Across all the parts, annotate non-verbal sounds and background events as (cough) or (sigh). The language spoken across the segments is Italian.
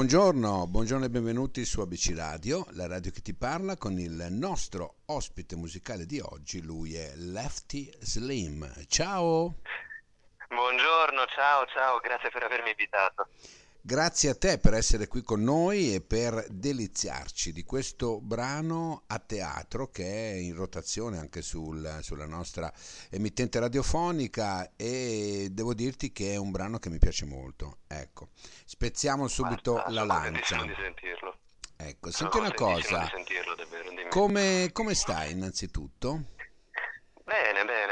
Buongiorno, buongiorno e benvenuti su ABC Radio, la radio che ti parla con il nostro ospite musicale di oggi, lui è Lefty Slim. Ciao! Buongiorno, ciao, ciao, grazie per avermi invitato. Grazie a te per essere qui con noi e per deliziarci di questo brano a teatro che è in rotazione anche sul, sulla nostra emittente radiofonica e devo dirti che è un brano che mi piace molto. Ecco, spezziamo subito Basta, la sono lancia. contentissimo di sentirlo. Ecco, senti una contentissimo cosa, sentirlo, davvero, come, come stai innanzitutto? Bene, bene,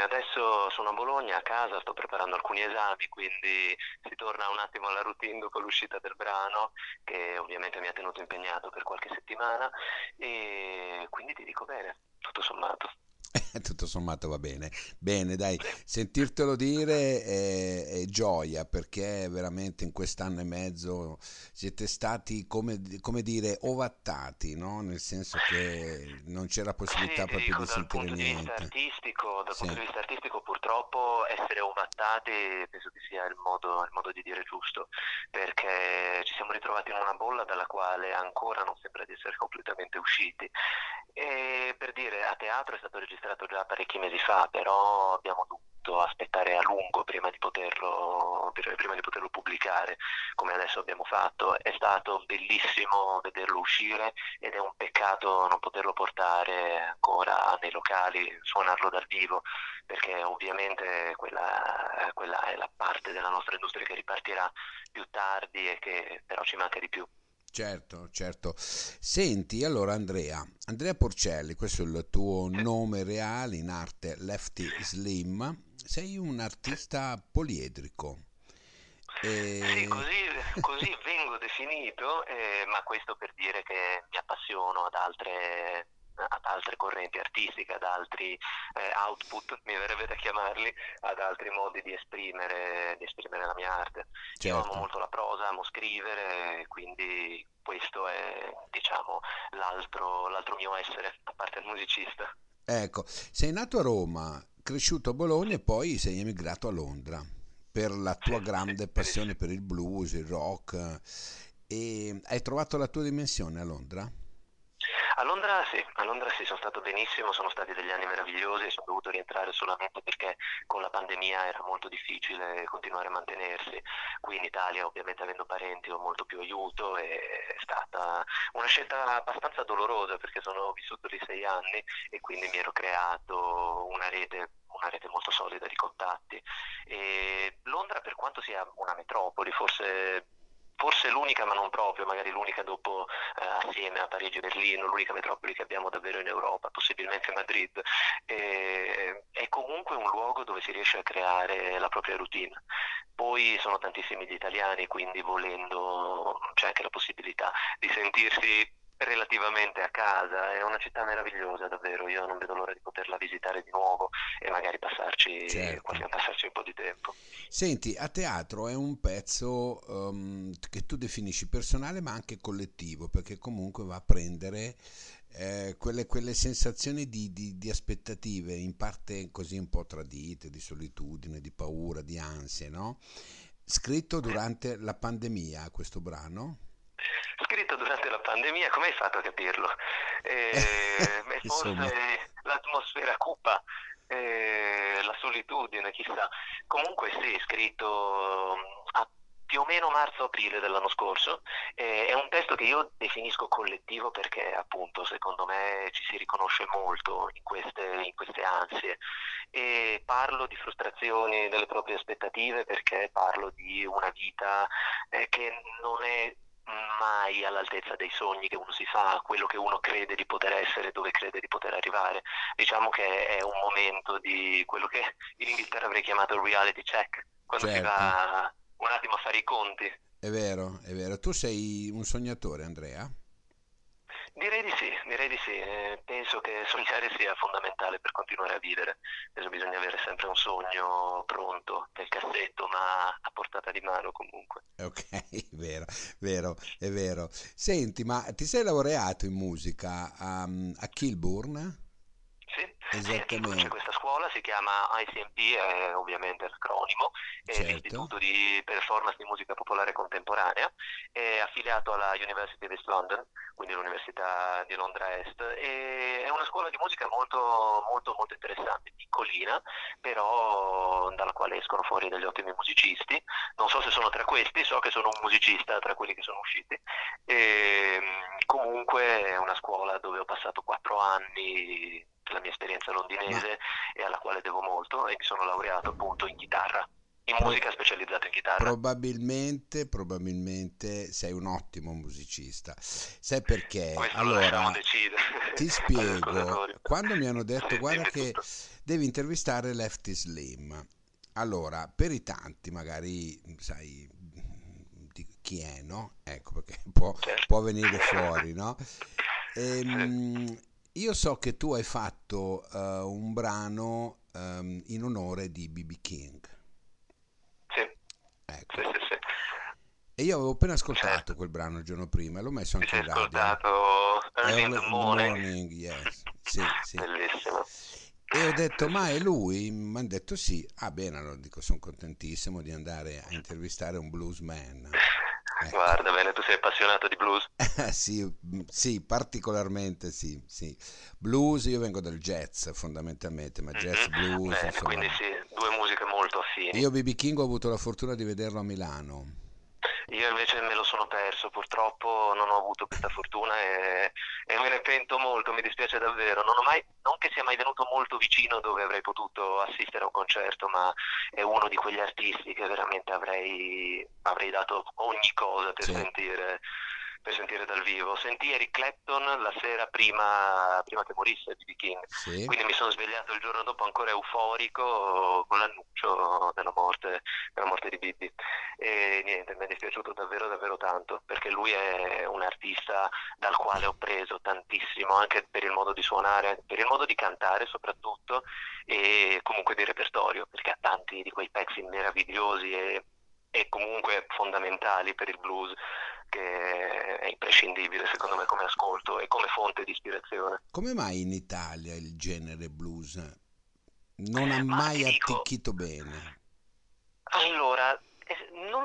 Bologna, a casa, sto preparando alcuni esami, quindi si torna un attimo alla routine dopo l'uscita del brano, che ovviamente mi ha tenuto impegnato per qualche settimana, e quindi ti dico bene, tutto sommato. (laughs) (laughs) Tutto sommato va bene. Bene, dai, sentirtelo dire è, è gioia perché veramente in quest'anno e mezzo siete stati, come, come dire, ovattati, no? Nel senso che non c'era possibilità Sì, proprio dico, di dal sentire punto di vista niente. artistico, dal Sì. punto di vista artistico purtroppo essere ovattati penso che sia il modo, il modo di dire giusto, perché ci siamo ritrovati in una bolla dalla quale ancora non sembra di essere completamente usciti. E per dire, a teatro è stato registrato già parecchi mesi fa, però abbiamo dovuto aspettare a lungo prima di poterlo, prima di poterlo pubblicare, come adesso abbiamo fatto. È stato bellissimo vederlo uscire ed è un peccato non poterlo portare ancora nei locali, suonarlo dal vivo, perché ovviamente quella, quella è la parte della nostra industria che ripartirà più tardi e che però ci manca di più. Certo, certo. Senti, allora Andrea, Andrea Porcelli, questo è il tuo nome reale in arte Lefty Slim, sei un artista poliedrico. E- Sì, così, così vengo definito, eh, ma questo per dire che mi appassiono ad altre, ad altre correnti artistiche, ad altri eh, output, mi verrebbe da chiamarli, ad altri modi di esprimere, di esprimere la mia arte. Io Certo. amo molto la prosa, amo scrivere, quindi questo è, diciamo, l'altro, l'altro mio essere, a parte il musicista. Ecco, sei nato a Roma, cresciuto a Bologna e poi sei emigrato a Londra per la tua grande passione per il blues, il rock. eh, E hai trovato la tua dimensione a Londra? A Londra sì, a Londra sì, sono stato benissimo, sono stati degli anni meravigliosi sono dovuto rientrare solamente perché con la pandemia era molto difficile continuare a mantenersi. Qui in Italia, ovviamente avendo parenti, ho molto più aiuto e è stata una scelta abbastanza dolorosa perché sono vissuto lì sei anni e quindi mi ero creato una rete una rete molto solida di contatti. E Londra, per quanto sia una metropoli, forse forse l'unica, ma non proprio, magari l'unica dopo, eh, assieme a Parigi e Berlino, l'unica metropoli che abbiamo davvero in Europa, possibilmente Madrid. E- è comunque un luogo dove si riesce a creare la propria routine. Poi sono tantissimi gli italiani, quindi volendo c'è anche la possibilità di sentirsi relativamente a casa. È una città meravigliosa, davvero. Io non vedo l'ora di poterla visitare di nuovo e magari passarci, Certo. qualche- passarci un po' di tempo. Senti, a teatro è un pezzo ehm, che tu definisci personale ma anche collettivo, perché comunque va a prendere eh, quelle, quelle sensazioni di, di- di aspettative, in parte così un po' tradite, di solitudine, di paura, di ansie, no? Scritto durante la pandemia questo brano. Pandemia, come hai fatto a capirlo? Eh, (laughs) forse l'atmosfera cupa, eh, la solitudine, chissà. Comunque sì, scritto mm, a più o meno marzo-aprile dell'anno scorso. Eh, è un testo che io definisco collettivo perché appunto secondo me ci si riconosce molto in queste, in queste ansie e parlo di frustrazioni delle proprie aspettative perché parlo di una vita eh, che non è mai all'altezza dei sogni che uno si fa, quello che uno crede di poter essere, dove crede di poter arrivare. Diciamo che è un momento di quello che in Inghilterra avrei chiamato il reality check, quando si Certo. va un attimo a fare i conti. È vero, è vero. Tu sei un sognatore, Andrea? Direi di sì, direi di sì. Eh, penso che sognare sia fondamentale per continuare a vivere. Penso bisogna avere sempre un sogno pronto nel cassetto, ma a portata di mano comunque. (laughs) Ok, vero, vero, è vero. Senti, ma ti sei laureato in musica a, a Kilburn? Sì, sì, Esattamente. c'è questa si chiama ICMP, è ovviamente l'acronimo, è certo. l'Istituto di Performance di Musica Popolare Contemporanea, è affiliato alla University of East London, quindi l'Università di Londra Est, e è una scuola di musica molto, molto, molto interessante, piccolina, però dalla quale escono fuori degli ottimi musicisti. Non so se sono tra questi, so che sono un musicista tra quelli che sono usciti. E, comunque è una scuola dove ho passato quattro anni la mia esperienza londinese. E alla quale devo molto e mi sono laureato appunto in chitarra in musica specializzata in chitarra. Probabilmente, probabilmente sei un ottimo musicista. Sai perché? Questo allora, ti (laughs) spiego. Quando mi hanno detto, sì, guarda che tutto. devi intervistare Lefty Slim. Allora, per i tanti, magari, sai, chi è, no? Ecco, perché (laughs) può, certo. può venire fuori, no? Ehm. (laughs) Io so che tu hai fatto uh, un brano um, in onore di BB King. Sì. Ecco. Sì, sì, sì. E io avevo appena ascoltato certo. quel brano il giorno prima, l'ho messo anche in radio. ascoltato Early in the Morning. morning yes. sì, sì. Bellissimo. E ho detto, ma è lui? Mi hanno detto sì. Ah bene, allora dico, sono contentissimo di andare a intervistare un bluesman. Ecco. Guarda, bene, tu sei appassionato di blues? (laughs) sì, mm, sì, particolarmente sì, sì. Blues, io vengo dal jazz fondamentalmente, ma jazz, mm-hmm. blues... Bene, insomma. quindi sì, due musiche molto affini. Io BB King ho avuto la fortuna di vederlo a Milano io invece me lo sono perso, purtroppo non ho avuto questa fortuna e, e me ne pento molto, mi dispiace davvero. Non, mai, non, che sia mai venuto molto vicino dove avrei potuto assistere a un concerto, ma è uno di quegli artisti che veramente avrei, avrei dato ogni cosa per sì. sentire per sentire dal vivo. Sentì Eric Clapton la sera prima, prima che morisse B.B. King, sì. quindi mi sono svegliato il giorno dopo ancora euforico con l'annuncio della morte, della morte di Bibi. E niente, mi è dispiaciuto davvero davvero tanto, perché lui è un artista dal quale ho preso tantissimo, anche per il modo di suonare, per il modo di cantare soprattutto, e comunque di repertorio, perché ha tanti di quei pezzi meravigliosi e e comunque fondamentali per il blues che è imprescindibile secondo me come ascolto e come fonte di ispirazione. Come mai in Italia il genere blues non ha mai attecchito bene? Allora,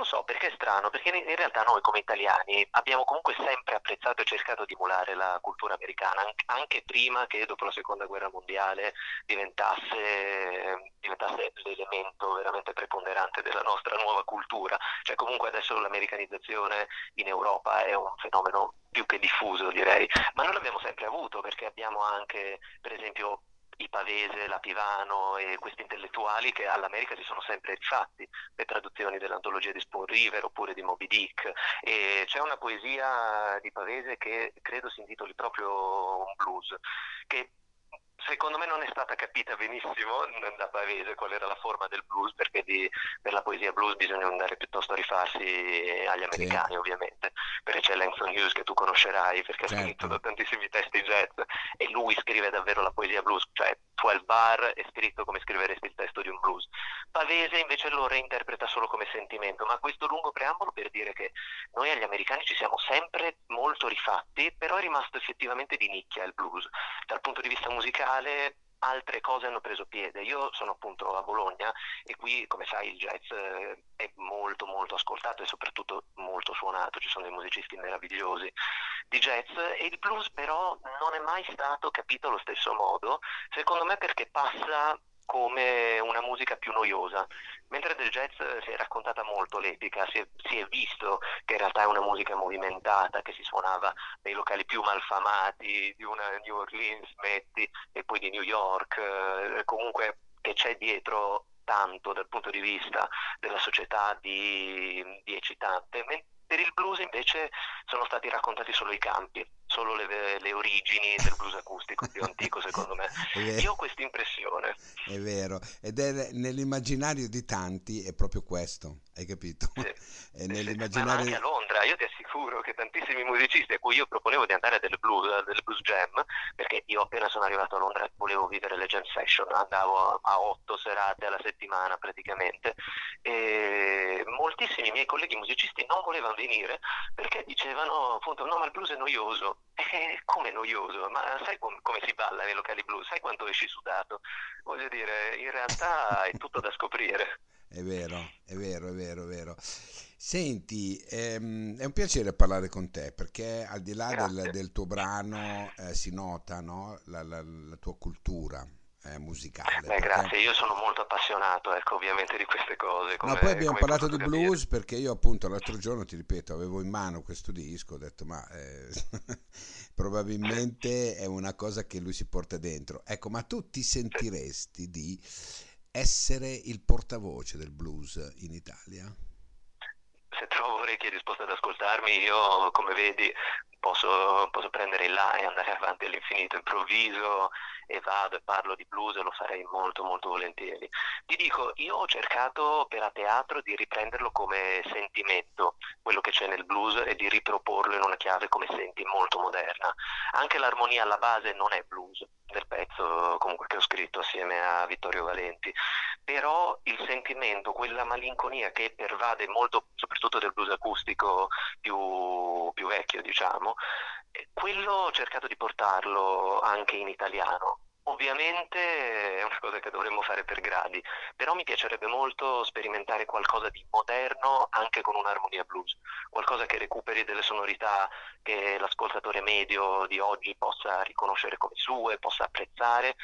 lo so perché è strano, perché in realtà noi come italiani abbiamo comunque sempre apprezzato e cercato di emulare la cultura americana, anche prima che dopo la seconda guerra mondiale diventasse, diventasse l'elemento veramente preponderante della nostra nuova cultura. Cioè comunque adesso l'americanizzazione in Europa è un fenomeno più che diffuso direi, ma noi l'abbiamo sempre avuto perché abbiamo anche per esempio i Pavese, la Pivano e questi intellettuali che all'America si sono sempre rifatti, le traduzioni dell'antologia di Spoon River oppure di Moby Dick. E c'è una poesia di Pavese che credo si intitoli proprio un blues, che secondo me non è stata capita benissimo da Pavese qual era la forma del blues, perché di, per la poesia blues bisogna andare piuttosto a rifarsi agli americani, sì. ovviamente, perché c'è Langston Hughes che tu conoscerai perché certo. ha scritto da tantissimi testi jazz e lui scrive davvero la poesia blues, cioè 12 bar è scritto come scriveresti il testo di un blues. Pavese invece lo reinterpreta solo come sentimento, ma questo lungo preambolo per dire che noi agli americani ci siamo sempre molto rifatti, però è rimasto effettivamente di nicchia il blues. Dal punto di vista musicale altre cose hanno preso piede. Io sono appunto a Bologna e qui, come sai, il jazz eh, è molto molto ascoltato e soprattutto molto suonato, ci sono dei musicisti meravigliosi di jazz e il blues però non è mai stato capito allo stesso modo, secondo me perché passa come una musica più noiosa, mentre del jazz si è raccontata molto l'epica, si è, si è, visto che in realtà è una musica movimentata che si suonava nei locali più malfamati di una New Orleans, metti, e poi di New York, eh, comunque che c'è dietro tanto dal punto di vista della società di, di eccitante, per il blues invece sono stati raccontati solo i campi, solo le, le origini del blues acustico più antico secondo me. (laughs) Io ho questa impressione. È vero, ed è nell'immaginario di tanti è proprio questo, hai capito? (laughs) Sì. Nell'immaginario... Ma anche a Londra, io ti assicuro che tantissimi musicisti a cui io proponevo di andare a delle blues, delle blues jam, perché io appena sono arrivato a Londra volevo vivere le jam session, andavo a otto serate alla settimana praticamente, e moltissimi miei colleghi musicisti non volevano venire perché dicevano appunto no ma il blues è noioso eh, come noioso, ma sai com- come si balla nei locali blues? Sai quanto esci sudato? Voglio dire, in realtà è tutto da scoprire. È vero, è vero, è vero, è vero. Senti, ehm, è un piacere parlare con te perché al di là del, del tuo brano eh, si nota no, la, la, la tua cultura eh, musicale. Beh, grazie, io sono molto appassionato, ecco, ovviamente di queste cose. Come, no, poi abbiamo parlato di capire. blues perché io appunto l'altro giorno, ti ripeto, avevo in mano questo disco, ho detto ma eh, (laughs) probabilmente è una cosa che lui si porta dentro. Ecco, ma tu ti sentiresti di essere il portavoce del blues in Italia? Se trovo orecchie disposte ad ascoltarmi, io come vedi posso, posso prendere il là e andare (laughs) avanti all'infinito, improvviso e vado e parlo di blues e lo farei molto molto volentieri. Ti dico, io ho cercato per a teatro di riprenderlo come sentimento, quello che c'è nel blues e di riproporlo in una chiave come senti molto moderna. Anche l'armonia alla base non è blues del pezzo comunque che ho scritto assieme a Vittorio Valenti, però il sentimento, quella malinconia che pervade molto, soprattutto del blues acustico più, più vecchio diciamo, quello ho cercato di portarlo anche in italiano. Ovviamente è una cosa che dovremmo fare per gradi, però mi piacerebbe molto sperimentare qualcosa di moderno anche con un'armonia blues, qualcosa che recuperi delle sonorità che l'ascoltatore medio di oggi possa riconoscere come sue, possa apprezzare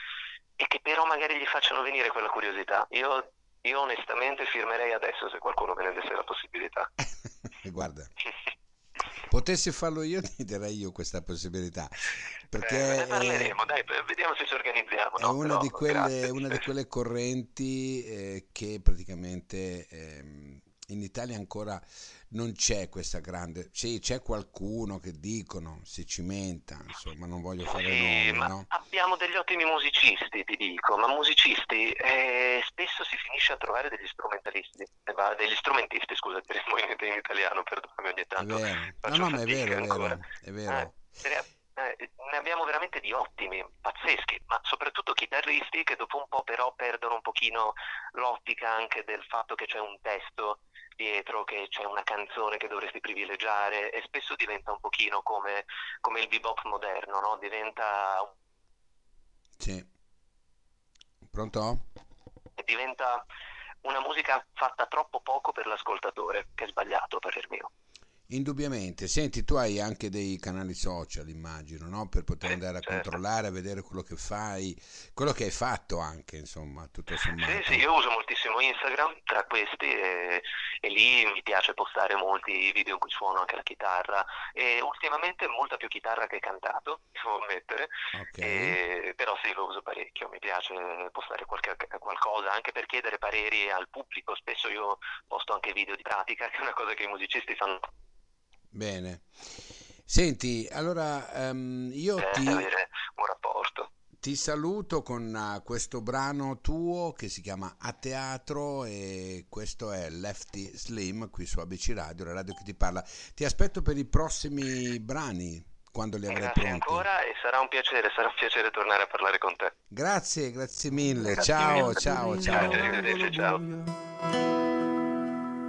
e che però magari gli facciano venire quella curiosità. Io, io onestamente firmerei adesso se qualcuno me ne desse la possibilità. (laughs) Guarda. Potessi farlo io, (laughs) ti darei io questa possibilità. Perché eh, ne parleremo, dai, vediamo se ci organizziamo. È no? una, Però, di quelle, una, di (laughs) quelle, correnti eh, che praticamente eh, in Italia ancora non c'è questa grande, sì, c'è qualcuno che dicono si cimenta, insomma, non voglio fare sì, nomi, no? Abbiamo degli ottimi musicisti, ti dico, ma musicisti eh, spesso si finisce a trovare degli strumentalisti, eh, degli strumentisti, scusa, in, (laughs) in italiano, perdonami ogni tanto. È vero. No, no, ma è vero, è vero, è vero. Eh, abbiamo veramente di ottimi, pazzeschi, ma soprattutto chitarristi che dopo un po' però perdono un pochino l'ottica anche del fatto che c'è un testo dietro, che c'è una canzone che dovresti privilegiare e spesso diventa un pochino come, come il bebop moderno, no? Diventa... Sì. Pronto? Diventa una musica fatta troppo poco per l'ascoltatore, che è sbagliato a parer mio. Indubbiamente, senti, tu hai anche dei canali social, immagino, no? per poter andare a certo. controllare, a vedere quello che fai, quello che hai fatto anche, insomma, tutto sommato. Sì, sì, io uso moltissimo Instagram tra questi e, e, lì mi piace postare molti video in cui suono anche la chitarra e ultimamente molta più chitarra che cantato, (laughs) devo ammettere, okay. e, però sì, lo uso parecchio, mi piace postare qualche, qualcosa anche per chiedere pareri al pubblico, spesso io posto anche video di pratica, (laughs) che è una cosa che i musicisti fanno Bene. Senti, allora um, io eh, ti... avere un rapporto. Ti saluto con uh, questo brano tuo che si chiama A Teatro e questo è Lefty Slim qui su ABC Radio, la radio che ti parla. Ti aspetto per i prossimi brani quando li avrai grazie pronti. ancora e sarà un piacere, sarà un piacere tornare a parlare con te. Grazie, grazie mille. Grazie ciao, mille. ciao, ciao. Grazie, ciao.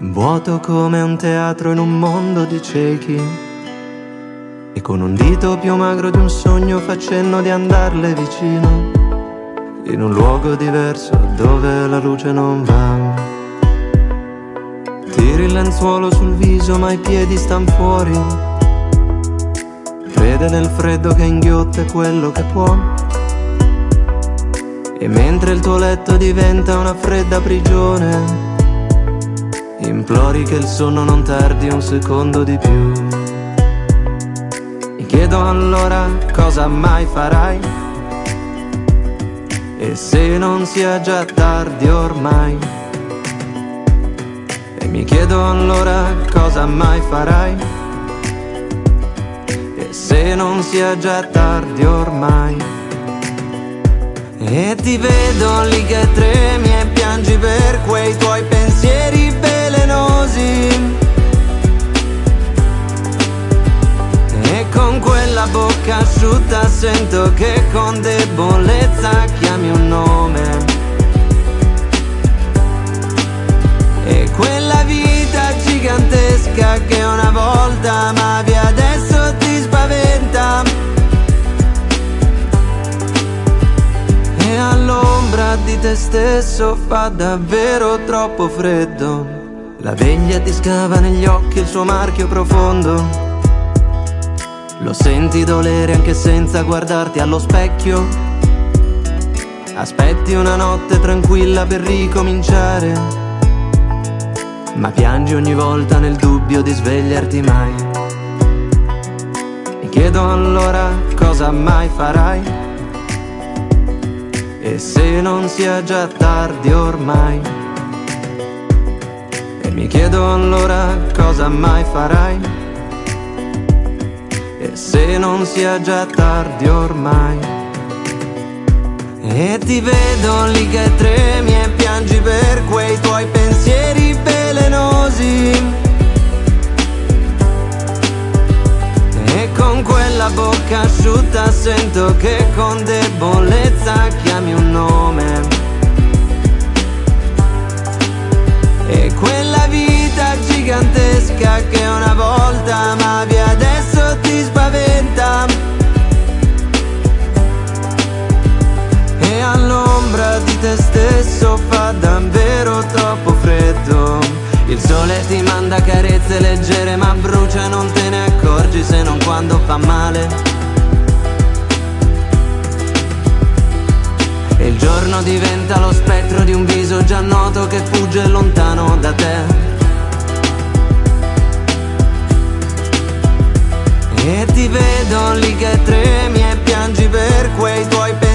Vuoto come un teatro in un mondo di ciechi. E con un dito più magro di un sogno facendo di andarle vicino. In un luogo diverso dove la luce non va. Tiri il lenzuolo sul viso ma i piedi stan fuori. Crede nel freddo che inghiotte quello che può. E mentre il tuo letto diventa una fredda prigione Implori che il sonno non tardi un secondo di più. Mi chiedo allora cosa mai farai. E se non sia già tardi ormai. E mi chiedo allora cosa mai farai. E se non sia già tardi ormai E ti vedo lì che tremi e piangi per quei tuoi pensieri velenosi. E con quella bocca asciutta sento che con debolezza chiami un nome. E quella vita gigantesca che una volta amavi adesso di te stesso fa davvero troppo freddo. La veglia ti scava negli occhi il suo marchio profondo. Lo senti dolere anche senza guardarti allo specchio. Aspetti una notte tranquilla per ricominciare. Ma piangi ogni volta nel dubbio di svegliarti mai. Mi chiedo allora cosa mai farai. E se non sia già tardi ormai. Mi chiedo allora cosa mai farai E se non sia già tardi ormai E ti vedo lì che tremi e piangi per quei tuoi pensieri velenosi con quella bocca asciutta sento che con debolezza chiami un nome. E quella vita gigantesca che una volta amavi adesso ti spaventa. E all'ombra di te stesso fa davvero troppo freddo. Il sole ti manda carezze leggere ma brucia non te accorgi se non quando fa male E il giorno diventa lo spettro di un viso già noto che fugge lontano da te. E ti vedo lì che tremi e piangi per quei tuoi pensieri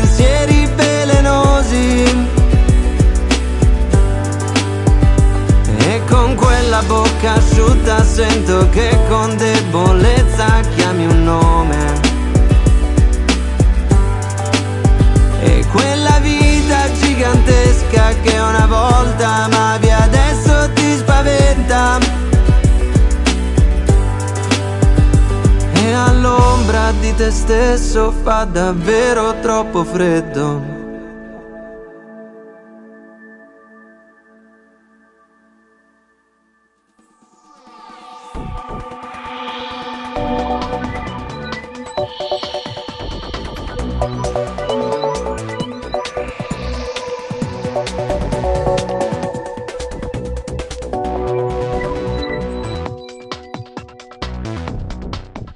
quella bocca asciutta sento che con debolezza chiami un nome. Quella vita gigantesca che una volta amavi adesso ti spaventa E all'ombra di te stesso fa davvero troppo freddo